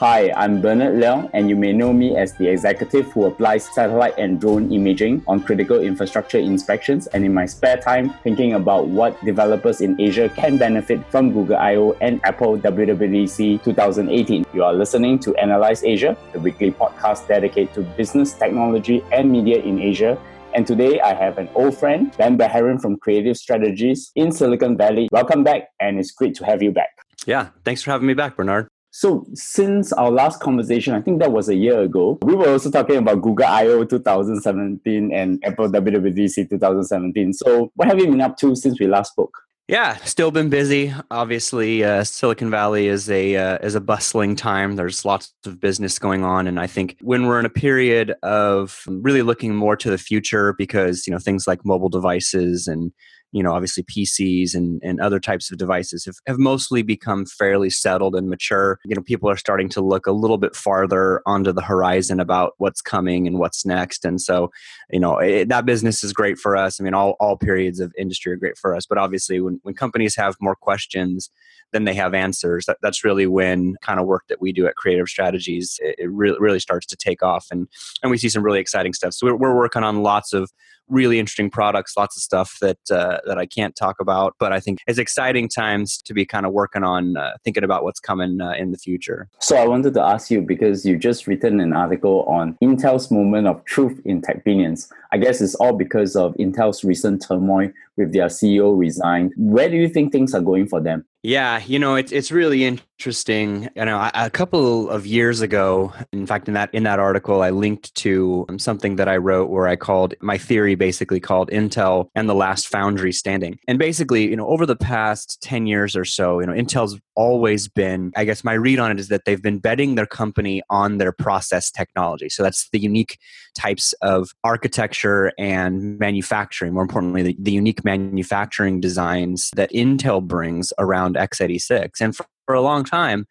Hi, I'm Bernard Leong, and you may know me as the executive who applies satellite and drone imaging on critical infrastructure inspections and in my spare time thinking about what developers in Asia can benefit from Google I.O. and Apple WWDC 2018. You are listening to Analyze Asia, the weekly podcast dedicated to business, technology, and media in Asia. And today I have an old friend, Ben Bajarin from Creative Strategies in Silicon Valley. Welcome back, and it's great to have you back. Yeah, thanks for having me back, Bernard. So since our last conversation, I think that was a year ago, we were also talking about Google I/O 2017 and Apple WWDC 2017. So what have you been up to since we last spoke? Yeah, still been busy. Obviously, uh, Silicon Valley is a uh, is a bustling time. There's lots of business going on, and I think when we're in a period of really looking more to the future, because you know things like mobile devices and you know, obviously PCs and, and other types of devices have, have mostly become fairly settled and mature. You know, people are starting to look a little bit farther onto the horizon about what's coming and what's next. And so, you know, it, that business is great for us. I mean, all, all periods of industry are great for us. But obviously, when, when companies have more questions, than they have answers. That, that's really when kind of work that we do at Creative Strategies it, it really really starts to take off, and and we see some really exciting stuff. So we're, we're working on lots of really interesting products, lots of stuff that uh, that I can't talk about. But I think it's exciting times to be kind of working on uh, thinking about what's coming uh, in the future. So I wanted to ask you because you just written an article on Intel's moment of truth in TechPinions. I guess it's all because of Intel's recent turmoil with their CEO resigned. Where do you think things are going for them? Yeah, you know, it's it's really interesting. You know, a couple of years ago, in fact, in that in that article, I linked to something that I wrote where I called my theory basically called Intel and the last foundry standing. And basically, you know, over the past ten years or so, you know, Intel's always been. I guess my read on it is that they've been betting their company on their process technology. So that's the unique types of architecture and manufacturing. More importantly, the, the unique manufacturing designs that Intel brings around around x86. And for, for a long time,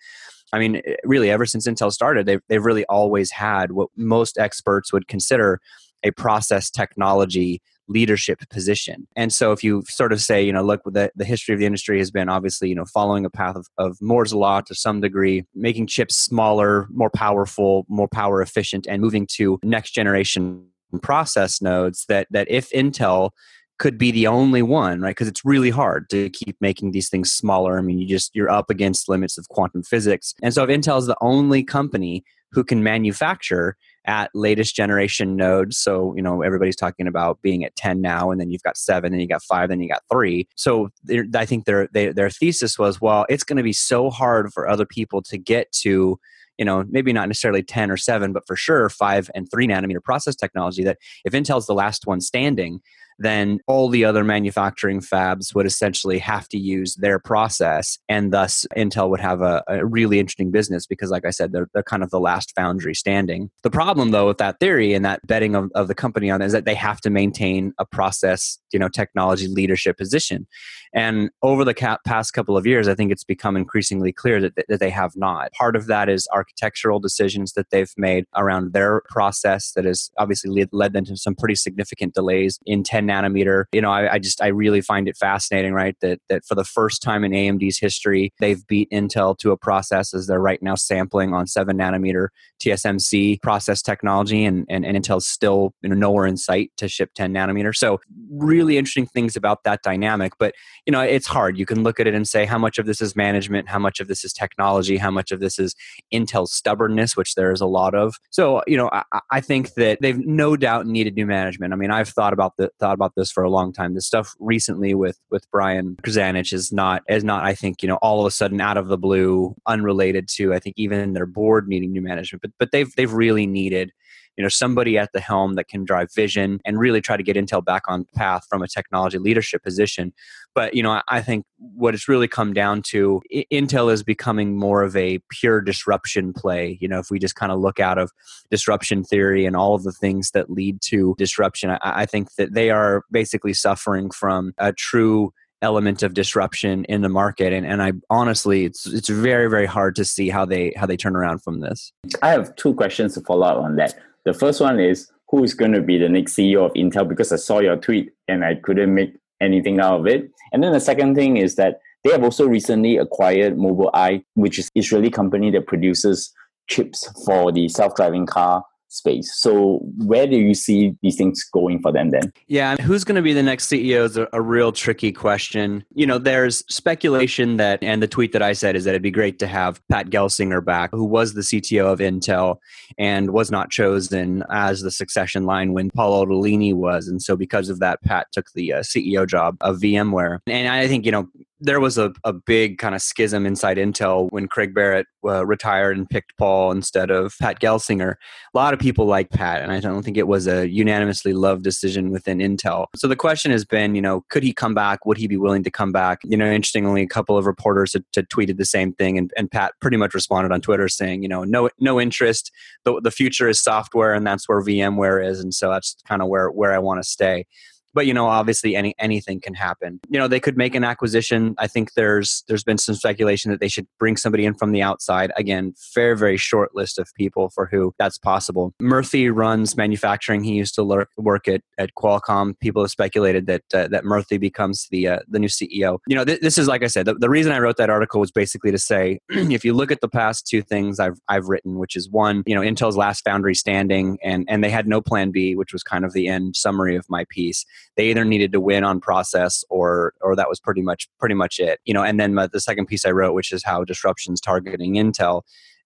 I mean, really, ever since Intel started, they've, they've really always had what most experts would consider a process technology leadership position. And so if you sort of say, you know, look, the, the history of the industry has been obviously, you know, following a path of, of Moore's law to some degree, making chips smaller, more powerful, more power efficient, and moving to next generation process nodes that that if Intel could be the only one, right? Because it's really hard to keep making these things smaller. I mean, you just you're up against limits of quantum physics. And so if Intel is the only company who can manufacture at latest generation nodes. So, you know, everybody's talking about being at 10 now, and then you've got seven, then you got five, then you got three. So I think their, they, their thesis was, well, it's going to be so hard for other people to get to you know, maybe not necessarily 10 or 7, but for sure 5 and 3 nanometer process technology that if Intel's the last one standing, then all the other manufacturing fabs would essentially have to use their process. And thus, Intel would have a, a, really interesting business because, like I said, they're, they're kind of the last foundry standing. The problem, though, with that theory and that betting of, of the company on is that they have to maintain a process, you know, technology leadership position. And over the cap- past couple of years, I think it's become increasingly clear that, that they have not. Part of that is architectural decisions that they've made around their process that has obviously led, led them to some pretty significant delays in 10 nanometer. You know, I, I, just I really find it fascinating, right? That that for the first time in AMD's history, they've beat Intel to a process as they're right now sampling on seven nanometer TSMC process technology, and and, and Intel's still you know nowhere in sight to ship 10 nanometer. So really interesting things about that dynamic. But you know, it's hard. You can look at it and say how much of this is management, how much of this is technology, how much of this is Intel's stubbornness, which there is a lot of. So you know, I, I think that they've no doubt needed new management. I mean, I've thought about the thought about this for a long time. This stuff recently with with Brian Krzanich is not is not I think you know all of a sudden out of the blue, unrelated to I think even their board needing new management. But but they've they've really needed you know somebody at the helm that can drive vision and really try to get intel back on path from a technology leadership position. But you know i think what it's really come down to intel is becoming more of a pure disruption play. You know if we just kind of look out of disruption theory and all of the things that lead to disruption i, I think that they are basically suffering from a true element of disruption in the market. And, and i honestly it's it's very very hard to see how they how they turn around from this. I have two questions to follow up on that the first one is who is going to be the next CEO of Intel because I saw your tweet and I couldn't make anything out of it. And then the second thing is that they have also recently acquired Mobileye, which is Israeli company that produces chips for the self-driving car space. So where do you see these things going for them then? Yeah, who's going to be the next CEO is a, a, real tricky question. You know, there's speculation that, and the tweet that I said is that it'd be great to have Pat Gelsinger back, who was the CTO of Intel and was not chosen as the succession line when Paul Otellini was. And so because of that, Pat took the uh, CEO job of VMware. And I think, you know, there was a, a big kind of schism inside Intel when Craig Barrett uh, retired and picked Paul instead of Pat Gelsinger. A lot of people like Pat, and I don't think it was a unanimously loved decision within Intel. So the question has been, you know, could he come back? Would he be willing to come back? You know, interestingly, a couple of reporters had, had tweeted the same thing, and, and Pat pretty much responded on Twitter saying, you know, no no interest. The, the future is software, and that's where VMware is, and so that's kind of where where I want to stay but you know obviously any anything can happen. You know they could make an acquisition. I think there's there's been some speculation that they should bring somebody in from the outside. Again very very short list of people for who that's possible. Murthy runs manufacturing. He used to lurk, work at, at qualcomm. People have speculated that uh, that murthy becomes the uh, the new ceo you know th- this is like i said the, the reason i wrote that article was basically to say if you look at the past two things i've i've written which is one you know intel's last foundry standing and and they had no plan b which was kind of the end summary of my piece they either needed to win on process or or that was pretty much pretty much it you know and then the second piece i wrote which is how disruptions targeting intel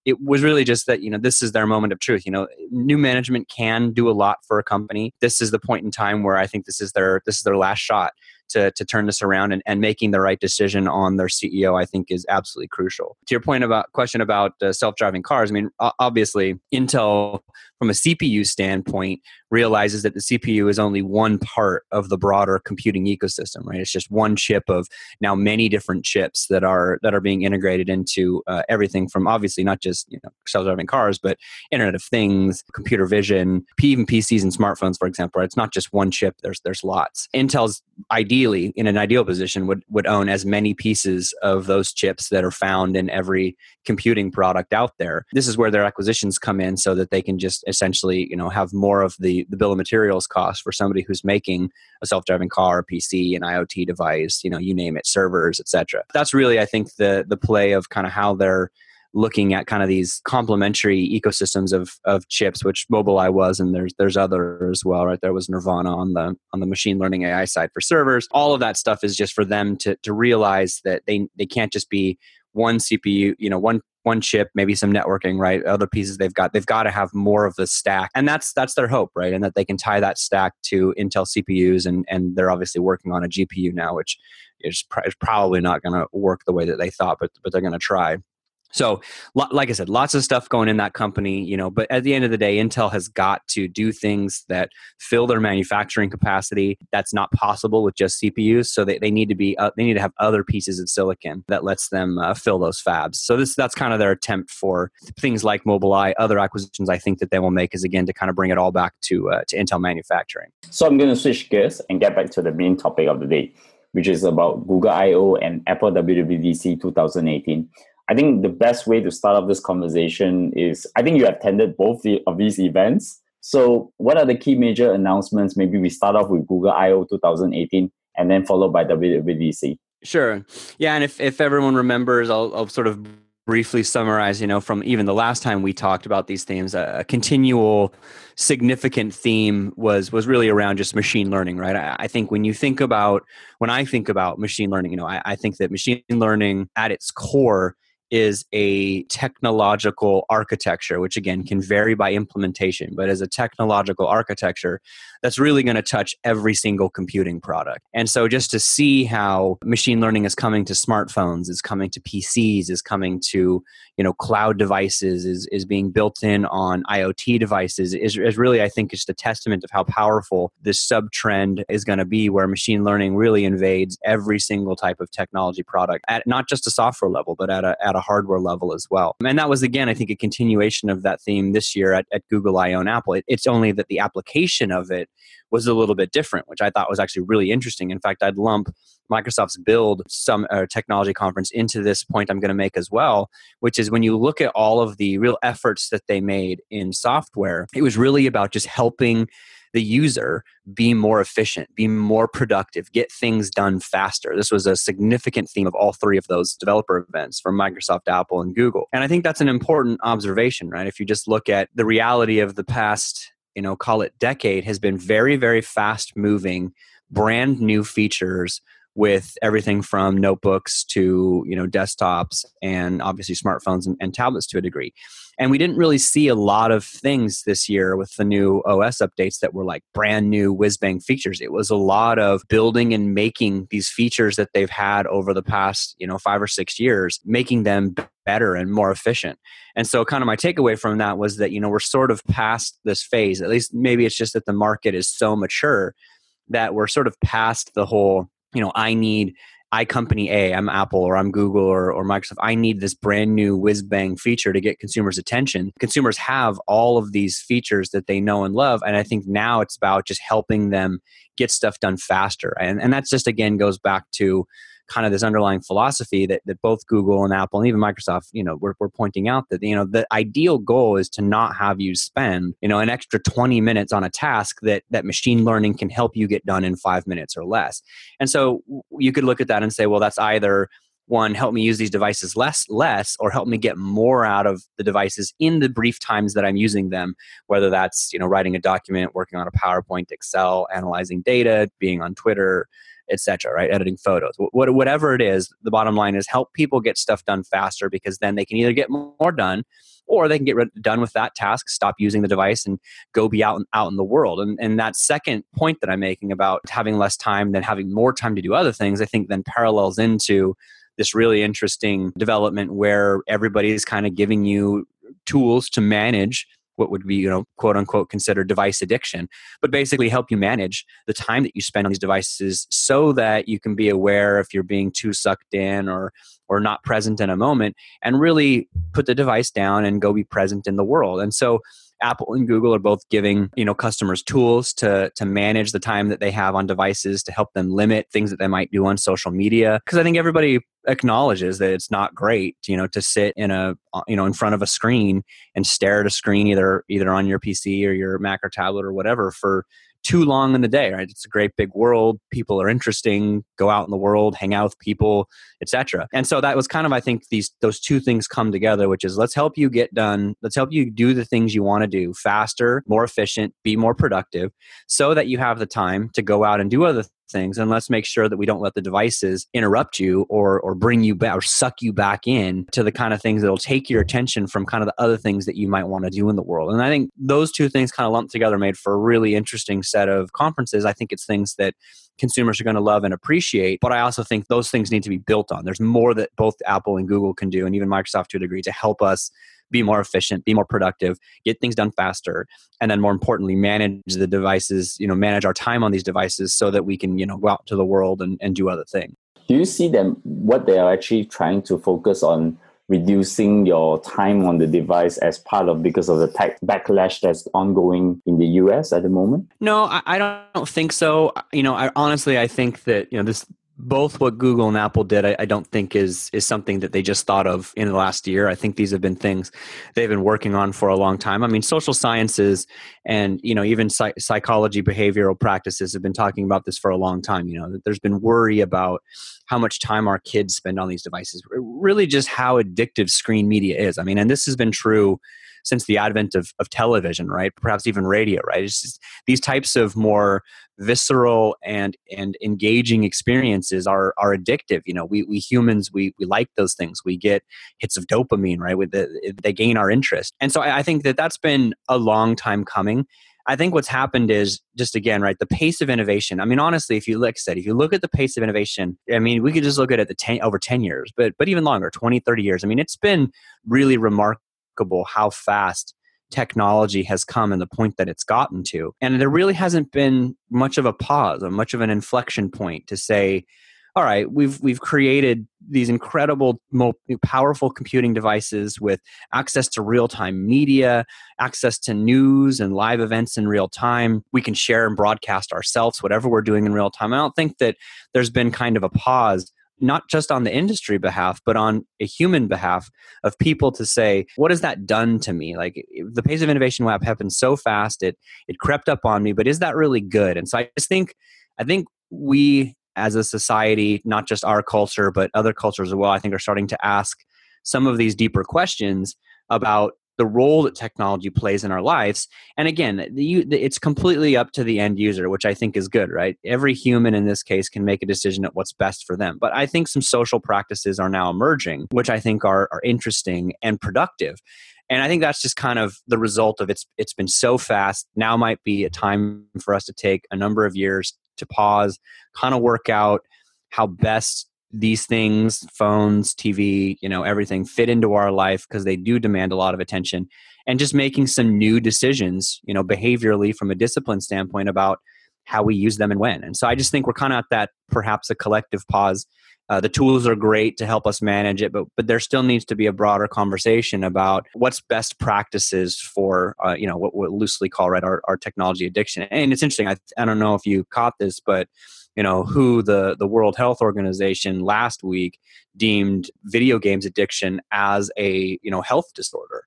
it was really just that you know this is their moment of truth you know new management can do a lot for a company. This is the point in time where i think this is their this is their last shot to, to turn this around and, and making the right decision on their ceo i think is absolutely crucial. To your point about question about uh, self-driving cars i mean obviously intel from a CPU standpoint, realizes that the CPU is only one part of the broader computing ecosystem, right? It's just one chip of now many different chips that are that are being integrated into uh, everything from obviously not just you know self-driving cars, but Internet of Things, computer vision, even PCs and smartphones, for example. Right? It's not just one chip. There's there's lots. Intel's ideally in an ideal position would would own as many pieces of those chips that are found in every computing product out there. This is where their acquisitions come in, so that they can just essentially you know have more of the the bill of materials cost for somebody who's making a self-driving car a pc an iot device you know you name it servers etc that's really i think the the play of kind of how they're looking at kind of these complementary ecosystems of of chips which mobileye was and there's there's other as well right? There was Nervana on the on the machine learning ai side for servers. All of that stuff is just for them to to realize that they they can't just be one cpu you know one one chip, maybe some networking, right? Other pieces they've got, they've got to have more of the stack, and that's that's their hope, right? And that they can tie that stack to Intel CPUs, and and they're obviously working on a GPU now, which is, pr- is probably not going to work the way that they thought, but but they're going to try. So, like I said, lots of stuff going in that company, you know. But at the end of the day, Intel has got to do things that fill their manufacturing capacity. That's not possible with just CPUs. So they, they need to be uh, they need to have other pieces of silicon that lets them uh, fill those fabs. So this that's kind of their attempt for things like Mobileye, other acquisitions. I think that they will make is again to kind of bring it all back to uh, to Intel manufacturing. So I'm going to switch gears and get back to the main topic of the day, which is about Google I/O and Apple WWDC 2018. I think the best way to start off this conversation is I think you attended both the, of these events. So, what are the key major announcements? Maybe we start off with Google I/O 2018 and then followed by WWDC. Sure. Yeah, and if, if everyone remembers, I'll, I'll sort of briefly summarize, you know, from even the last time we talked about these themes, a, continual significant theme was was really around just machine learning, right? I, I think when you think about when I think about machine learning, you know, I, I think that machine learning at its core is a technological architecture, which again can vary by implementation, but as a technological architecture that's really going to touch every single computing product. And so just to see how machine learning is coming to smartphones, is coming to PCs, is coming to, you know, cloud devices, is, is being built in on IoT devices is, is really, I think, just a testament of how powerful this sub trend is going to be where machine learning really invades every single type of technology product at not just a software level, but at a, at a hardware level as well. And that was, again, I think, a continuation of that theme this year at, at Google I/O and Apple. It, it's only that the application of it was a little bit different, which I thought was actually really interesting. In fact, I'd lump Microsoft's Build some uh, technology conference into this point I'm going to make as well, which is when you look at all of the real efforts that they made in software, it was really about just helping the user be more efficient, be more productive, get things done faster. This was a significant theme of all three of those developer events from Microsoft, Apple, and Google. And I think that's an important observation, right? If you just look at the reality of the past, you know, call it decade, has been very, very fast moving, brand new features with everything from notebooks to you know desktops and obviously smartphones and, and, tablets to a degree. And we didn't really see a lot of things this year with the new os updates that were like brand new whiz bang features. It was a lot of building and making these features that they've had over the past you know five or six years making them better and more efficient. And so kind of my takeaway from that was that you know we're sort of past this phase at least maybe it's just that the market is so mature that we're sort of past the whole you know, I need I company A, I'm Apple or I'm Google or, or Microsoft, I need this brand new whiz bang feature to get consumers' attention. Consumers have all of these features that they know and love. And I think now it's about just helping them get stuff done faster. And, and that's just, again, goes back to kind of this underlying philosophy that, that both Google and Apple and even Microsoft, you know, we're, we're pointing out that, you know, the ideal goal is to not have you spend, you know, an extra 20 minutes on a task that, that machine learning can help you get done in five minutes or less. And so you could look at that and say, well, that's either one help me use these devices less less or help me get more out of the devices in the brief times that i'm using them whether that's you know writing a document working on a powerpoint excel analyzing data being on twitter etc. Right, editing photos, whatever it is. The bottom line is help people get stuff done faster because then they can either get more done or they can get done with that task, stop using the device, and go be out out in the world. And and that second point that I'm making about having less time than having more time to do other things, I think then parallels into this really interesting development where everybody is kind of giving you tools to manage what would be you know quote unquote considered device addiction but basically help you manage the time that you spend on these devices so that you can be aware if you're being too sucked in or or not present in a moment and really put the device down and go be present in the world. And so Apple and Google are both giving you know customers tools to to manage the time that they have on devices to help them limit things that they might do on social media. Because I think everybody acknowledges that it's not great you know to sit in a uh, you know in front of a screen and stare at a screen either either on your PC or your Mac or tablet or whatever for too long in the day right? It's a great big world. People are interesting. Go out in the world hang out with people etc and so that was kind of i think these those two things come together which is let's help you get done. Let's help you do the things you want to do faster more efficient be more productive so that you have the time to go out and do other things and let's make sure that we don't let the devices interrupt you or or bring you back or suck you back in to the kind of things that'll take your attention from kind of the other things that you might want to do in the world. And i think those two things kind of lumped together made for a really interesting set of conferences. I think it's things that consumers are going to love and appreciate but i also think those things need to be built on. There's more that both apple and google can do and even microsoft to a degree to help us be more efficient, be more productive, get things done faster, and then more importantly, manage the devices, you know, manage our time on these devices so that we can, you know, go out to the world and, and do other things. Do you see them what they are actually trying to focus on reducing your time on the device as part of because of the tech backlash that's ongoing in the US at the moment? No, I, I don't think so. You know, I honestly I think that you know this both what Google and Apple did, I, I, don't think is is something that they just thought of in the last year. I think these have been things they've been working on for a long time. I mean, social sciences and you know even psych- psychology, behavioral practices have been talking about this for a long time. You know, there's been worry about how much time our kids spend on these devices. Really, just how addictive screen media is. I mean, and this has been true since the advent of, of television, right? Perhaps even radio, right? Just, these types of more visceral and and engaging experiences are are addictive. You know, we we humans we we like those things. We get hits of dopamine, right? With the, they gain our interest, and so I, I think that that's been a long time coming. I think what's happened is just again, right, the pace of innovation. I mean, honestly, if you I said, if you look at the pace of innovation, I mean, we could just look at it the 10, over 10 years, but but even longer, 20, 30 years. I mean, it's been really remarkable remarkable how fast technology has come and the point that it's gotten to. And there really hasn't been much of a pause or much of an inflection point to say, all right, we've we've created these incredible, powerful computing devices with access to real-time media, access to news and live events in real time. We can share and broadcast ourselves, whatever we're doing in real time. I don't think that there's been kind of a pause not just on the industry behalf, but on a human behalf of people to say, what has that done to me? Like the pace of innovation lab happened so fast, it it crept up on me, but is that really good? And so I just think I think we as a society, not just our culture, but other cultures as well, I think are starting to ask some of these deeper questions about the role that technology plays in our lives. And again, the, it's completely up to the end user, which I think is good, right? Every human in this case can make a decision at what's best for them. But I think some social practices are now emerging, which I think are, are interesting and productive. And I think that's just kind of the result of it's it's been so fast. Now might be a time for us to take a number of years to pause, kind of work out how best these things phones tv you know everything fit into our life because they do demand a lot of attention and just making some new decisions you know behaviorally from a discipline standpoint about how we use them and when and so i just think we're kind of at that perhaps a collective pause uh, the tools are great to help us manage it, but but there still needs to be a broader conversation about what's best practices for uh, you know what we loosely call right our, our technology addiction. And it's interesting. I I don't know if you caught this, but you know who the the World Health Organization last week deemed video games addiction as a you know health disorder.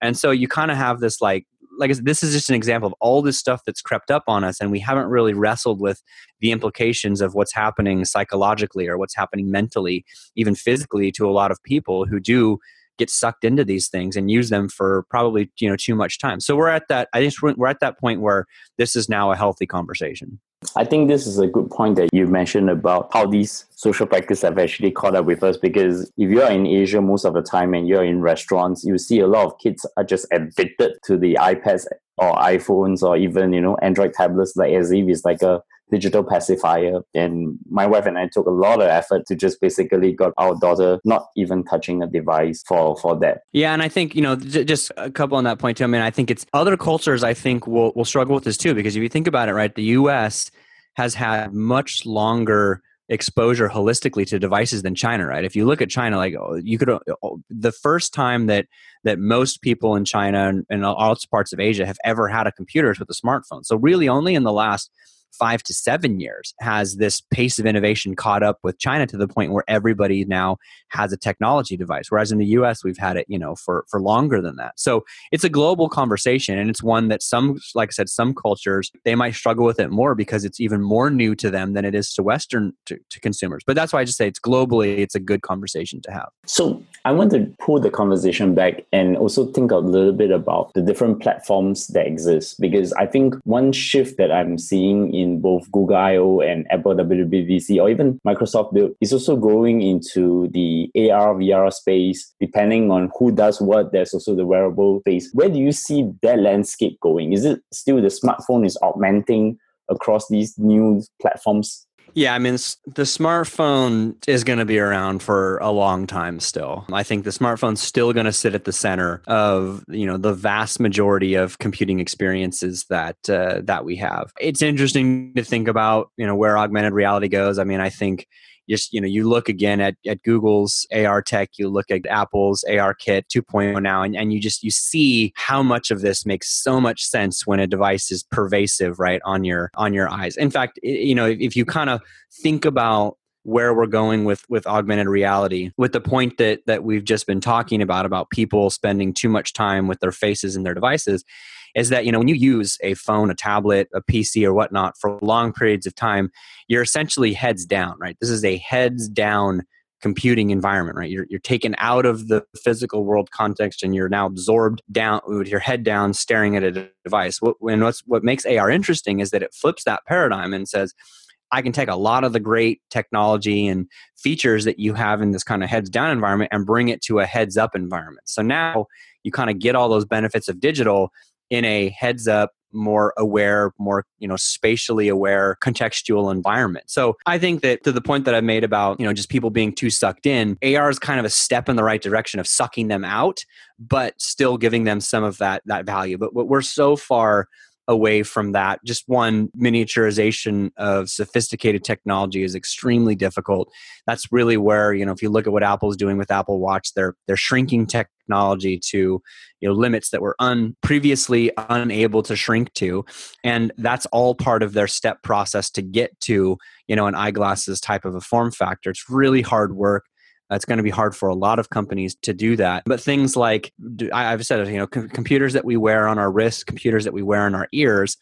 And so you kind of have this like like this is just an example of all this stuff that's crept up on us and we haven't really wrestled with the implications of what's happening psychologically or what's happening mentally even physically to a lot of people who do get sucked into these things and use them for probably you know too much time. So we're at that i think we're at that point where this is now a healthy conversation I think this is a good point that you mentioned about how these social practices have actually caught up with us because if you're in Asia most of the time and you're in restaurants, you see a lot of kids are just addicted to the iPads or iPhones or even, you know, Android tablets like as if it's like a digital pacifier. And my wife and I took a lot of effort to just basically got our daughter not even touching a device for for that. Yeah, and I think you know j- just a couple on that point too. I mean, I think it's other cultures. I think will will struggle with this too because if you think about it, right, the U.S. has had much longer exposure holistically to devices than China, right? If you look at China, like oh, you could, oh, oh the first time that that most people in China and, and all parts of Asia have ever had a computer is with a smartphone. So really, only in the last five to seven years has this pace of innovation caught up with China to the point where everybody now has a technology device. Whereas in the US, we've had it, you know, for, for longer than that. So it's a global conversation and it's one that some, like I said, some cultures, they might struggle with it more because it's even more new to them than it is to Western to, to consumers. But that's why I just say it's globally, it's a good conversation to have. So I want to pull the conversation back and also think a little bit about the different platforms that exist because I think one shift that I'm seeing in both Google I/O and Apple WWDC or even Microsoft Build is also going into the AR VR space. Depending on who does what, there's also the wearable space. Where do you see that landscape going? Is it still the smartphone is augmenting across these new platforms? Yeah, I mean, the smartphone is going to be around for a long time still. I think the smartphone's still going to sit at the center of, you know, the vast majority of computing experiences that uh, that we have. It's interesting to think about, you know, where augmented reality goes. I mean, I think just you know you look again at, at google's ar tech you look at apple's ar kit 2.0 now and, and you just you see how much of this makes so much sense when a device is pervasive right on your on your eyes. In fact you know if you kind of think about where we're going with with augmented reality with the point that that we've just been talking about about people spending too much time with their faces and their devices is that you know when you use a phone a tablet a pc or whatnot for long periods of time you're essentially heads down right? This is a heads down computing environment right? You're, you're taken out of the physical world context and you're now absorbed down with your head down staring at a device. What, and what's what makes ar interesting is that it flips that paradigm and says I can take a lot of the great technology and features that you have in this kind of heads down environment and bring it to a heads up environment. So now you kind of get all those benefits of digital in a heads up more aware more you know spatially aware contextual environment. So i think that to the point that i've made about you know just people being too sucked in ar is kind of a step in the right direction of sucking them out but still giving them some of that that value. But what we're so far away from that. Just one miniaturization of sophisticated technology is extremely difficult. That's really where, you know, if you look at what Apple's doing with Apple Watch, they're they're shrinking technology to, you know, limits that were un previously unable to shrink to. And that's all part of their step process to get to, you know, an eyeglasses type of a form factor. It's really hard work it's going to be hard for a lot of companies to do that. But things like I've said, you know, computers that we wear on our wrists, computers that we wear in our ears,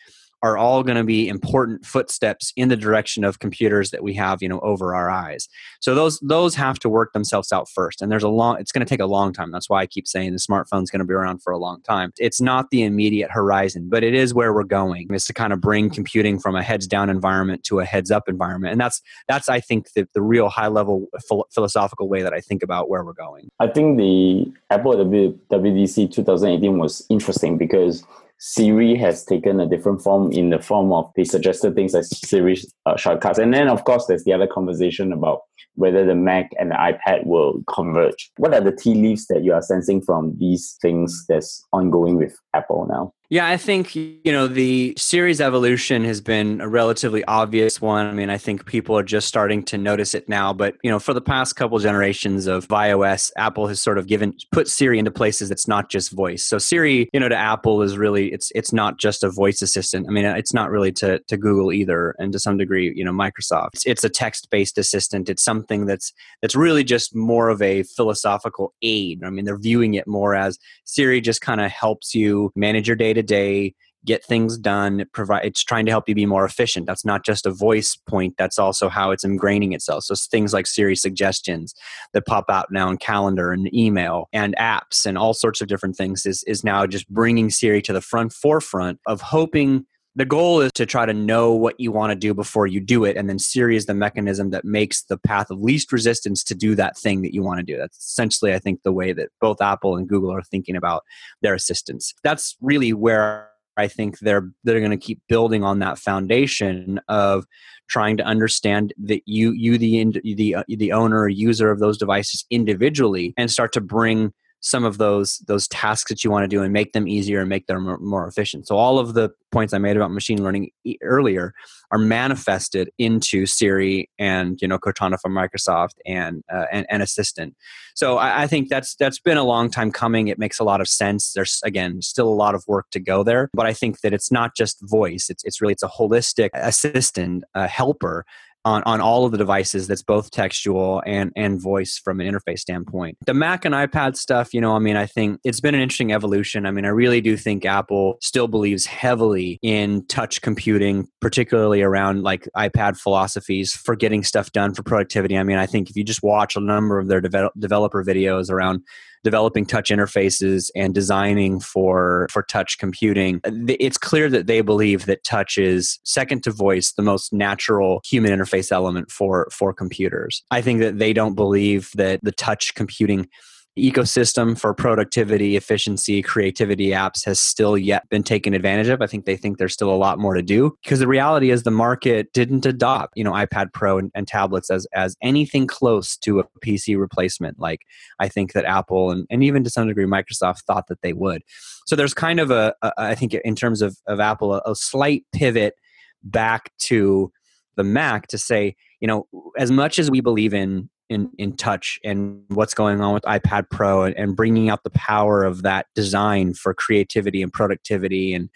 are all going to be important footsteps in the direction of computers that we have you know over our eyes. So those those have to work themselves out first and there's a long it's going to take a long time. That's why i keep saying the smartphone is going to be around for a long time. It's not the immediate horizon but it is where we're going. Is to kind of bring computing from a heads down environment to a heads up environment and that's that's i think the, the real high level philosophical way that i think about where we're going. I think the apple wdc 2018 was interesting because Siri has taken a different form in the form of they suggested things like Siri uh, shortcuts. And then, of course, there's the other conversation about whether the Mac and the iPad will converge. What are the tea leaves that you are sensing from these things that's ongoing with Apple now? Yeah, I think you know the Siri's evolution has been a relatively obvious one. I mean, I think people are just starting to notice it now, but you know, for the past couple generations of iOS, Apple has sort of given put Siri into places that's not just voice. So Siri, you know, to Apple is really it's it's not just a voice assistant. I mean, it's not really to to Google either, and to some degree, you know, Microsoft. It's, it's a text-based assistant. It's something that's that's really just more of a philosophical aid. I mean, they're viewing it more as Siri just kind of helps you manage your day to day get things done provide it's trying to help you be more efficient. That's not just a voice point that's also how it's ingraining itself. So things like siri suggestions that pop out now in calendar and email and apps and all sorts of different things is, is now just bringing siri to the front forefront of hoping the goal is to try to know what you want to do before you do it and then siri is the mechanism that makes the path of least resistance to do that thing that you want to do. That's essentially i think the way that both apple and google are thinking about their assistants that's really where i think they're they're going to keep building on that foundation of trying to understand that you you the the uh, the owner or user of those devices individually and start to bring some of those those tasks that you want to do and make them easier and make them more, efficient. So all of the points I made about machine learning earlier are manifested into Siri and you know Cortana from Microsoft and uh, and, and Assistant. So I, I, think that's that's been a long time coming. It makes a lot of sense. There's again still a lot of work to go there, but I think that it's not just voice. It's it's really it's a holistic assistant, a helper on, on all of the devices that's both textual and, and voice from an interface standpoint. The Mac and iPad stuff, you know, I mean, I think it's been an interesting evolution. I mean, I really do think Apple still believes heavily in touch computing, particularly around like iPad philosophies for getting stuff done for productivity. I mean, I think if you just watch a number of their develop, developer videos around developing touch interfaces and designing for for touch computing. It's clear that they believe that touch is second to voice the most natural human interface element for for computers. I think that they don't believe that the touch computing ecosystem for productivity, efficiency, creativity apps has still yet been taken advantage of. I think they think there's still a lot more to do because the reality is the market didn't adopt, you know, iPad Pro and, and tablets as as anything close to a PC replacement. Like I think that Apple and, and even to some degree Microsoft thought that they would. So there's kind of a, a I think in terms of, of Apple, a, a slight pivot back to the Mac to say, you know, as much as we believe in in in touch and what's going on with iPad Pro and, and bringing out the power of that design for creativity and productivity and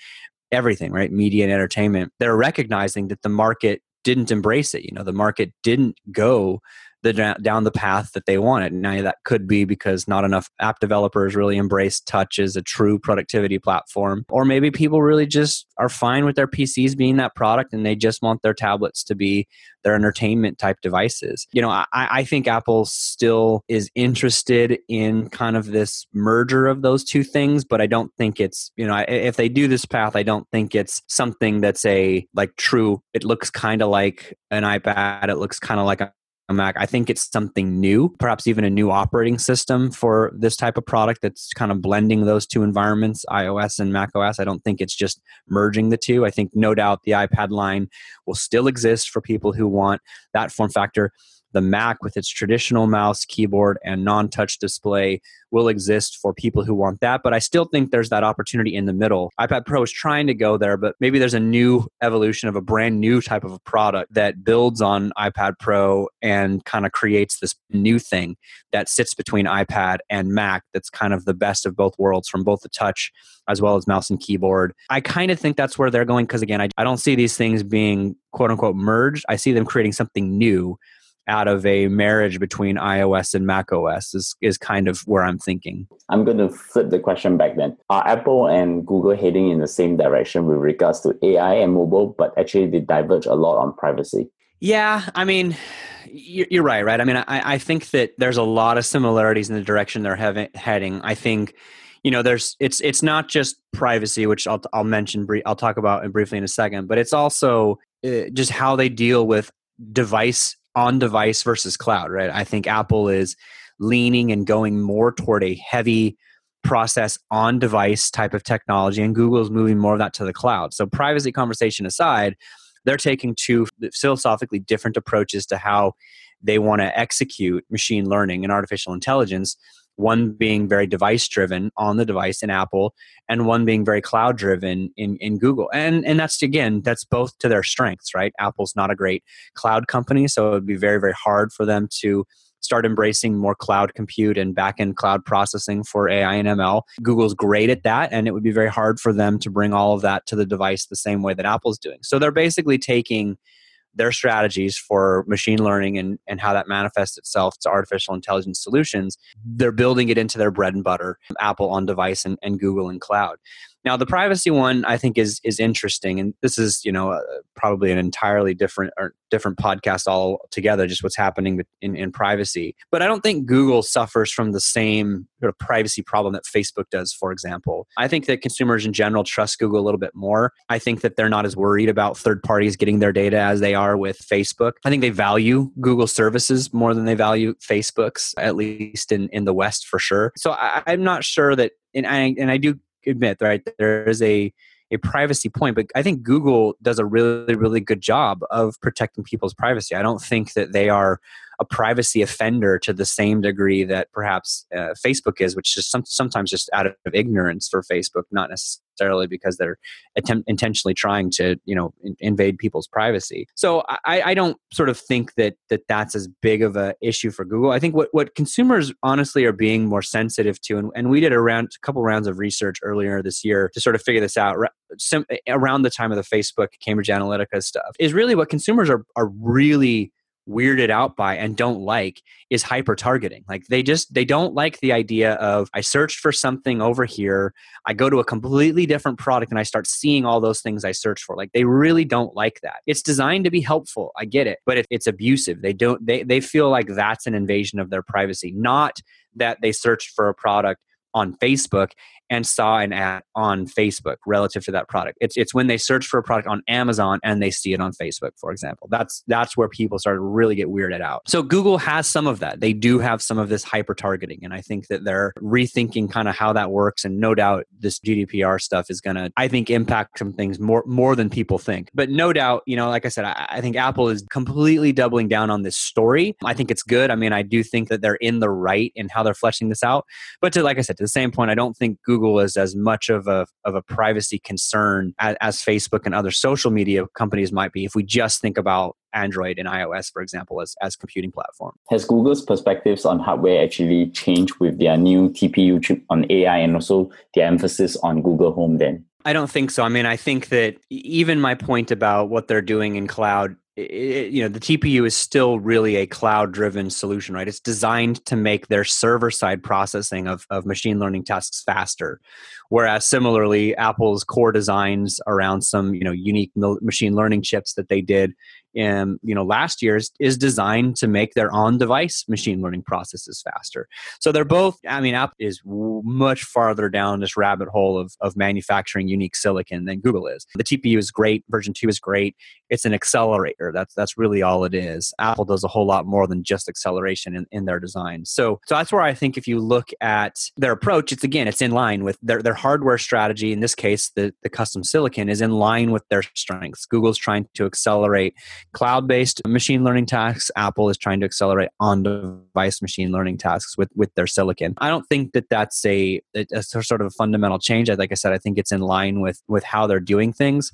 everything, right? Media and entertainment. They're recognizing that the market didn't embrace it. You know, the market didn't go the down the path that they wanted. Now that could be because not enough app developers really embrace touch as a true productivity platform, or maybe people really just are fine with their PCs being that product and they just want their tablets to be their entertainment type devices. You know, I, I think Apple still is interested in kind of this merger of those two things, but I don't think it's, you know, if they do this path, I don't think it's something that's a like true, it looks kind of like an iPad, it looks kind of like Mac. I think it's something new, perhaps even a new operating system for this type of product that's kind of blending those two environments, iOS and Mac OS. I don't think it's just merging the two. I think no doubt the iPad line will still exist for people who want that form factor. The Mac with its traditional mouse, keyboard, and non touch display will exist for people who want that. But I still think there's that opportunity in the middle. iPad Pro is trying to go there, but maybe there's a new evolution of a brand new type of a product that builds on iPad Pro and kind of creates this new thing that sits between iPad and Mac that's kind of the best of both worlds from both the touch as well as mouse and keyboard. I kind of think that's where they're going because, again, I, I don't see these things being quote unquote merged. I see them creating something new out of a marriage between iOS and macOS is, is kind of where I'm thinking. I'm going to flip the question back then. Are Apple and Google heading in the same direction with regards to AI and mobile, but actually they diverge a lot on privacy? Yeah, I mean, you're right, right? I mean, I, I think that there's a lot of similarities in the direction they're having, heading. I think you know there's it's it's not just privacy which i'll i'll mention i'll talk about briefly in a second but it's also uh, just how they deal with device on device versus cloud, right? I think Apple is leaning and going more toward a heavy process on device type of technology, and Google is moving more of that to the cloud. So, privacy conversation aside, they're taking two philosophically different approaches to how they want to execute machine learning and artificial intelligence one being very device driven on the device in apple and one being very cloud driven in, in google. And and that's again that's both to their strengths right? Apple's not a great cloud company so it would be very very hard for them to start embracing more cloud compute and back-end cloud processing for ai and ml google's great at that and it would be very hard for them to bring all of that to the device the same way that apple's doing. So they're basically taking their strategies for machine learning and, and how that manifests itself to artificial intelligence solutions, they're building it into their bread and butter, Apple on device and, and Google and cloud. Now, the privacy one I think is is interesting, and this is you know uh, probably an entirely different or different podcast altogether. Just what's happening in, in privacy, but I don't think Google suffers from the same sort of privacy problem that Facebook does. For example, I think that consumers in general trust Google a little bit more. I think that they're not as worried about third parties getting their data as they are with Facebook. I think they value Google services more than they value Facebook's, at least in in the West for sure. So I, I'm not sure that and I and I do admit right there is a a privacy point but i think google does a really really good job of protecting people's privacy. I don't think that they are a privacy offender to the same degree that perhaps uh, Facebook is, which is some, sometimes just out of ignorance for Facebook, not necessarily because they're attempt, intentionally trying to you know in, invade people's privacy. So I, I don't sort of think that that that's as big of a issue for Google. I think what what consumers honestly are being more sensitive to, and, and we did a round a couple rounds of research earlier this year to sort of figure this out around the time of the Facebook Cambridge Analytica stuff, is really what consumers are are really weirded out by and don't like is hyper targeting like they just they don't like the idea of i searched for something over here. I go to a completely different product and i start seeing all those things i searched for. Like they really don't like that. It's designed to be helpful. I get it. But it, it's abusive. They don't they, they feel like that's an invasion of their privacy. Not that they searched for a product on Facebook and saw an ad on Facebook relative to that product. It's it's when they search for a product on Amazon and they see it on Facebook, for example. That's that's where people start to really get weirded out. So Google has some of that. They do have some of this hyper targeting, and I think that they're rethinking kind of how that works. And no doubt this GDPR stuff is going to, I think, impact some things more more than people think. But no doubt, you know, like I said, I, I think Apple is completely doubling down on this story. I think it's good. I mean, I do think that they're in the right in how they're fleshing this out. But to like I said, to the same point, I don't think Google Google is as much of a of a privacy concern as, as Facebook and other social media companies might be if we just think about Android and iOS, for example, as, as computing platform. Has Google's perspectives on hardware actually changed with their new TPU chip on AI and also their emphasis on Google Home then? I don't think so. I mean, I think that even my point about what they're doing in cloud it, you know the TPU is still really a cloud driven solution, right? It's designed to make their server side processing of, of machine learning tasks faster. Whereas similarly, Apple's core designs around some you know unique machine learning chips that they did in you know last year's is designed to make their on device machine learning processes faster. So they're both i mean apple is much farther down this rabbit hole of, of manufacturing unique silicon than google is. The tpu is great version 2 is great. It's an accelerator. That's that's really all it is. Apple does a whole lot more than just acceleration in, in their design. So so that's where i think if you look at their approach it's again it's in line with their their hardware strategy, in this case, the, the custom silicon, is in line with their strengths. Google's trying to accelerate cloud based machine learning tasks, Apple is trying to accelerate on device machine learning tasks with, with their silicon. I don't think that that's a, a, sort of a fundamental change. Like I said, I think it's in line with, with how they're doing things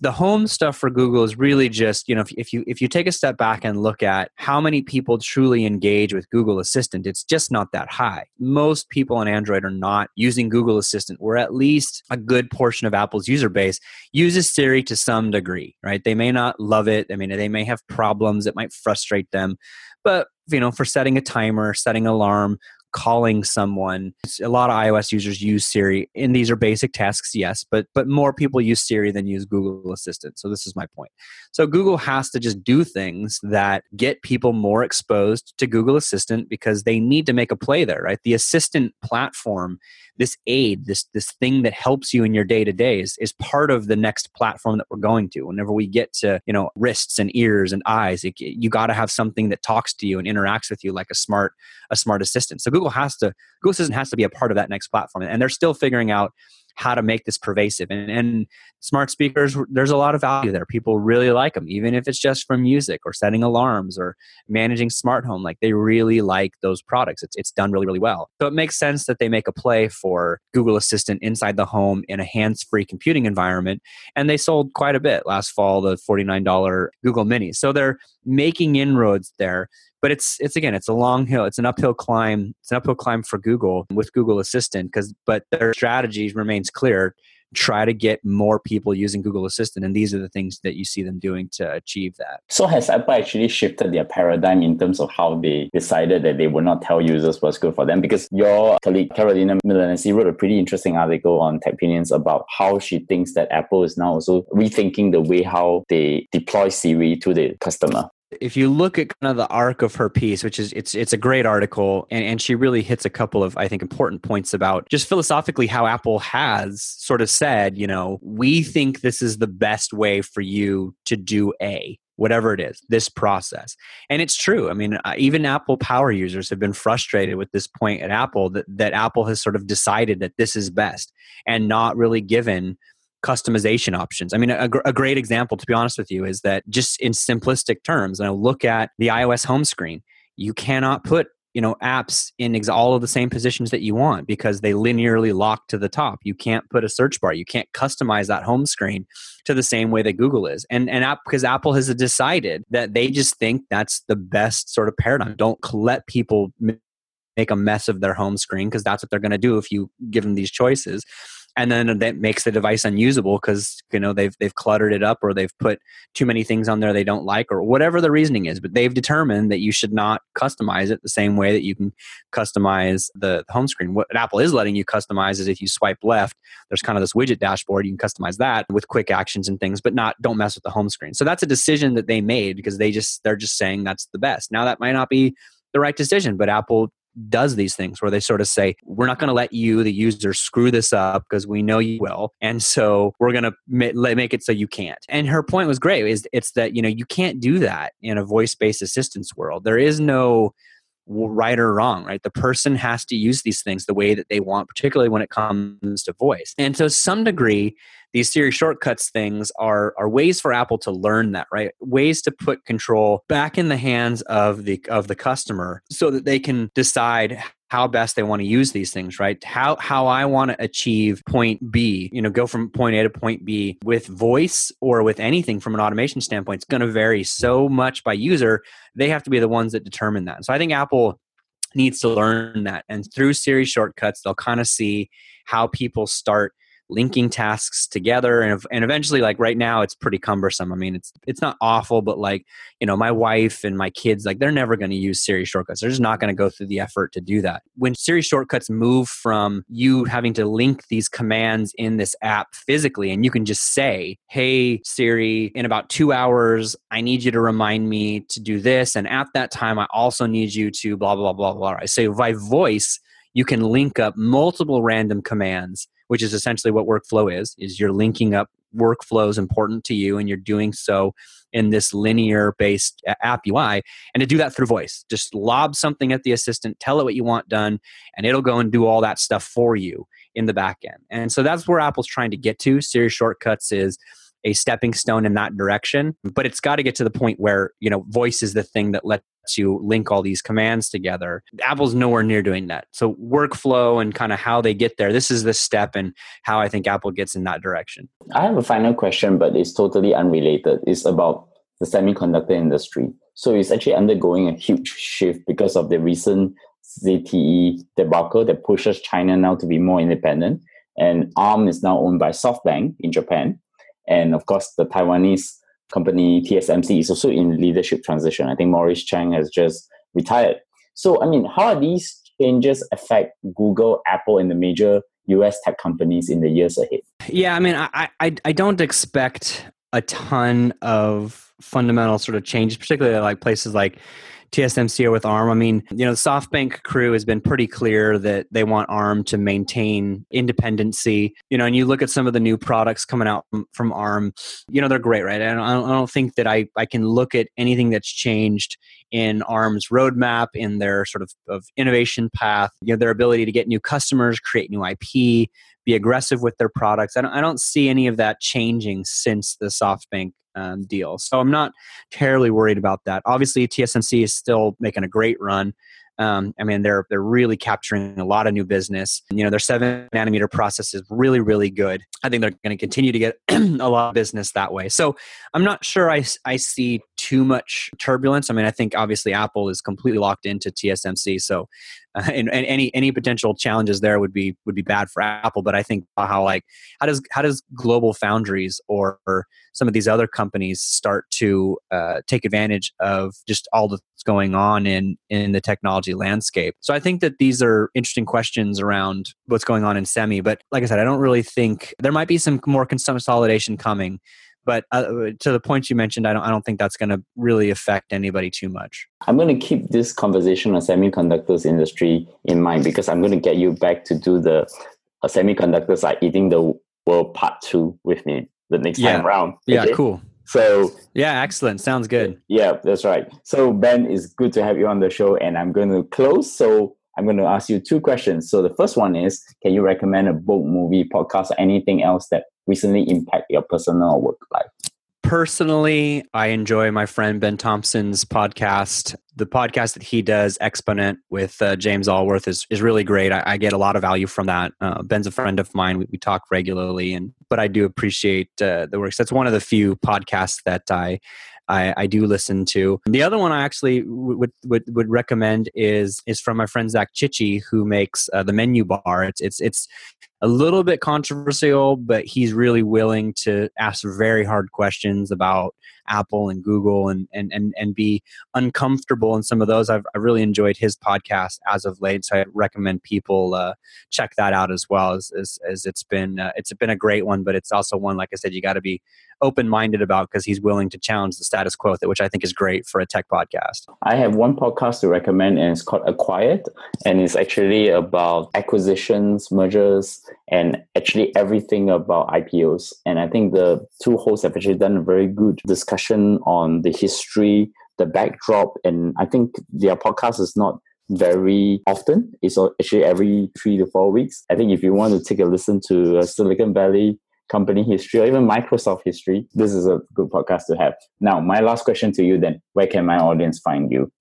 the home stuff for google is really just you know if, if, you if you take a step back and look at how many people truly engage with google assistant it's just not that high. Most people on android are not using google assistant or at least a good portion of apple's user base uses siri to some degree right? They may not love it. I mean they may have problems it might frustrate them. But you know for setting a timer setting alarm calling someone. A lot of iOS users use Siri, and these are basic tasks, yes, but but more people use Siri than use Google Assistant. So this is my point. So Google has to just do things that get people more exposed to Google Assistant because they need to make a play there, right? The Assistant platform, this aid, this this thing that helps you in your day to day is, is part of the next platform that we're going to. Whenever we get to you know wrists and ears and eyes, it, you got to have something that talks to you and interacts with you like a smart a smart assistant. So Google has to Google Assistant has to be a part of that next platform, and they're still figuring out how to make this pervasive. And, and smart speakers, there's a lot of value there. People really like them, even if it's just for music or setting alarms or managing smart home. Like they really like those products. It's, it's done really, really well. So it makes sense that they make a play for Google Assistant inside the home in a hands free computing environment. And they sold quite a bit last fall, the $49 Google Mini. So they're making inroads there but it's it's again it's a long hill it's an uphill climb it's an uphill climb for google with google assistant because but their strategy remains clear. Try to get more people using google assistant and these are the things that you see them doing to achieve that. So has apple actually shifted their paradigm in terms of how they decided that they would not tell users what's good for them? Because your colleague carolina milanesi wrote a pretty interesting article on techpinions about how she thinks that apple is now also rethinking the way how they deploy siri to the customer if you look at kind of the arc of her piece which is it's it's a great article and, and she really hits a couple of i think important points about just philosophically how apple has sort of said you know we think this is the best way for you to do a whatever it is this process. And it's true. I mean uh, even apple power users have been frustrated with this point at apple that, that apple has sort of decided that this is best and not really given customization options. I mean, a, a, great example, to be honest with you, is that just in simplistic terms, and I look at the iOS home screen, you cannot put you know apps in ex- all of the same positions that you want because they linearly lock to the top. You can't put a search bar. You can't customize that home screen to the same way that google is. And and app because apple has decided that they just think that's the best sort of paradigm. Don't let people make a mess of their home screen because that's what they're going to do if you give them these choices and then that makes the device unusable because you know they've they've cluttered it up or they've put too many things on there they don't like or whatever the reasoning is but they've determined that you should not customize it the same way that you can customize the home screen. What apple is letting you customize is if you swipe left there's kind of this widget dashboard you can customize that with quick actions and things but not don't mess with the home screen. So that's a decision that they made because they just they're just saying that's the best. Now that might not be the right decision but apple does these things where they sort of say, we're not going to let you, the user, screw this up because we know you will. And so we're going to make it so you can't. And her point was great is it's that, you know, you can't do that in a voice-based assistance world. There is no right or wrong, right? The person has to use these things the way that they want, particularly when it comes to voice. And so, some degree, these Siri shortcuts things are are ways for Apple to learn that, right? Ways to put control back in the hands of the of the customer so that they can decide how best they want to use these things right? How how i want to achieve point b you know go from point a to point b with voice or with anything from an automation standpoint it's going to vary so much by user they have to be the ones that determine that. So i think apple needs to learn that. And through Siri shortcuts they'll kind of see how people start linking tasks together and and eventually like right now it's pretty cumbersome. I mean it's it's not awful but like you know my wife and my kids like they're never going to use Siri shortcuts. They're just not going to go through the effort to do that. When Siri shortcuts move from you having to link these commands in this app physically and you can just say, "Hey Siri, in about 2 hours I need you to remind me to do this and at that time I also need you to blah blah blah blah." blah. I So by voice you can link up multiple random commands which is essentially what workflow is is you're linking up workflows important to you and you're doing so in this linear based uh, app UI and to do that through voice just lob something at the assistant tell it what you want done and it'll go and do all that stuff for you in the back end. And so that's where Apple's trying to get to. Siri Shortcuts is a stepping stone in that direction, but it's got to get to the point where, you know, voice is the thing that lets you link all these commands together. Apple's nowhere near doing that. So workflow and kind of how they get there, this is the step and how I think Apple gets in that direction. I have a final question, but it's totally unrelated. It's about the semiconductor industry. So it's actually undergoing a huge shift because of the recent ZTE debacle that pushes China now to be more independent. And ARM is now owned by SoftBank in Japan. And of course, the Taiwanese company TSMC is also in leadership transition. I think Morris Chang has just retired. So, I mean, how are these changes affect Google, Apple, and the major US tech companies in the years ahead? Yeah, I mean, I, I, I don't expect a ton of fundamental sort of changes, particularly like places like TSMC with ARM. I mean, you know, the SoftBank crew has been pretty clear that they want ARM to maintain independency. You know, and you look at some of the new products coming out from, from ARM, you know, they're great, right? I don't, I don't think that I, I can look at anything that's changed in ARM's roadmap, in their sort of, of innovation path, you know, their ability to get new customers, create new IP, be aggressive with their products. I don't, I don't see any of that changing since the SoftBank um, deal. So I'm not terribly worried about that. Obviously, TSMC is still making a great run. Um, I mean, they're they're really capturing a lot of new business. You know, their seven nanometer process is really really good. I think they're going to continue to get a lot of business that way. So I'm not sure I I see too much turbulence. I mean, I think obviously Apple is completely locked into TSMC, so uh, and, and, any any potential challenges there would be would be bad for Apple. But I think how like how does how does Global Foundries or, or some of these other companies start to uh, take advantage of just all that's going on in in the technology landscape? So I think that these are interesting questions around what's going on in semi. But like I said, I don't really think there might be some more consolidation coming but uh, to the point you mentioned, I don't, I don't think that's going to really affect anybody too much. I'm going to keep this conversation on semiconductors industry in mind because I'm going to get you back to do the uh, semiconductors are eating the world part two with me the next yeah. time around. Okay? Yeah, cool. So yeah, excellent. Sounds good. Yeah, that's right. So Ben, it's good to have you on the show, and I'm going to close. So I'm going to ask you two questions. So the first one is, can you recommend a book, movie, podcast, or anything else that recently impact your personal or work life? Personally, I enjoy my friend Ben Thompson's podcast. The podcast that he does, Exponent, with uh, James Allworth, is, is really great. I, I, get a lot of value from that. Uh, Ben's a friend of mine. We, we, talk regularly, and but I do appreciate uh, the works. That's one of the few podcasts that I I, I, do listen to. The other one I actually would would, would recommend is is from my friend Zac Cichy, who makes uh, the Menu Bar. It's it's it's a little bit controversial, but he's really willing to ask very hard questions about Apple and Google and and and, and be uncomfortable in some of those. I've, I've really enjoyed his podcast as of late, so I recommend people uh, check that out as well. As as, as it's been uh, it's been a great one, but it's also one like I said you got to be open minded about because he's willing to challenge the status quo, which I think is great for a tech podcast. I have one podcast to recommend, and it's called Acquired, and it's actually about acquisitions, mergers, and actually everything about IPOs. And I think the two hosts have actually done a very good discussion on the history, the backdrop, and I think their podcast is not very often. It's actually every three to four weeks. I think if you want to take a listen to a Silicon Valley company history or even Microsoft history, this is a good podcast to have. Now, my last question to you then where can my audience find you?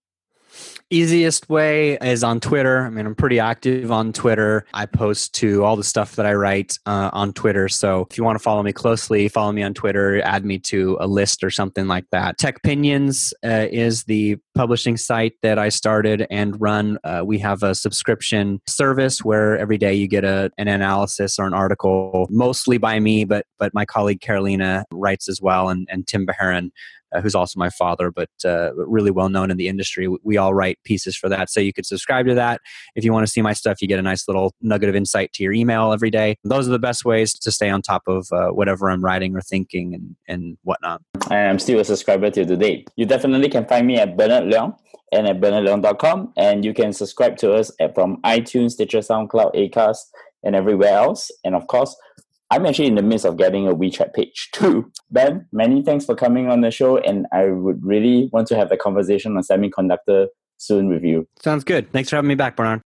Easiest way is on Twitter. I mean, I'm pretty active on Twitter. I post to all the stuff that I write uh, on Twitter. So if you want to follow me closely, follow me on Twitter, add me to a list or something like that. Techpinions uh, is the publishing site that I started and run. Uh, we have a subscription service where every day you get a, an analysis or an article, mostly by me, but but my colleague Carolina writes as well, and, and Tim Bajarin uh, who's also my father, but uh, really well known in the industry. We all write pieces for that. So you could subscribe to that. If you want to see my stuff, you get a nice little nugget of insight to your email every day. Those are the best ways to stay on top of uh, whatever I'm writing or thinking and, and whatnot. I'm still a subscriber till today. You definitely can find me at Bernard Leong and at bernardleong.com. And you can subscribe to us at, from iTunes, Stitcher, SoundCloud, Acast, and everywhere else. And of course, I'm actually in the midst of getting a WeChat page too. Ben, many thanks for coming on the show, and I would really want to have a conversation on semiconductor soon with you. Sounds good. Thanks for having me back, Bernard.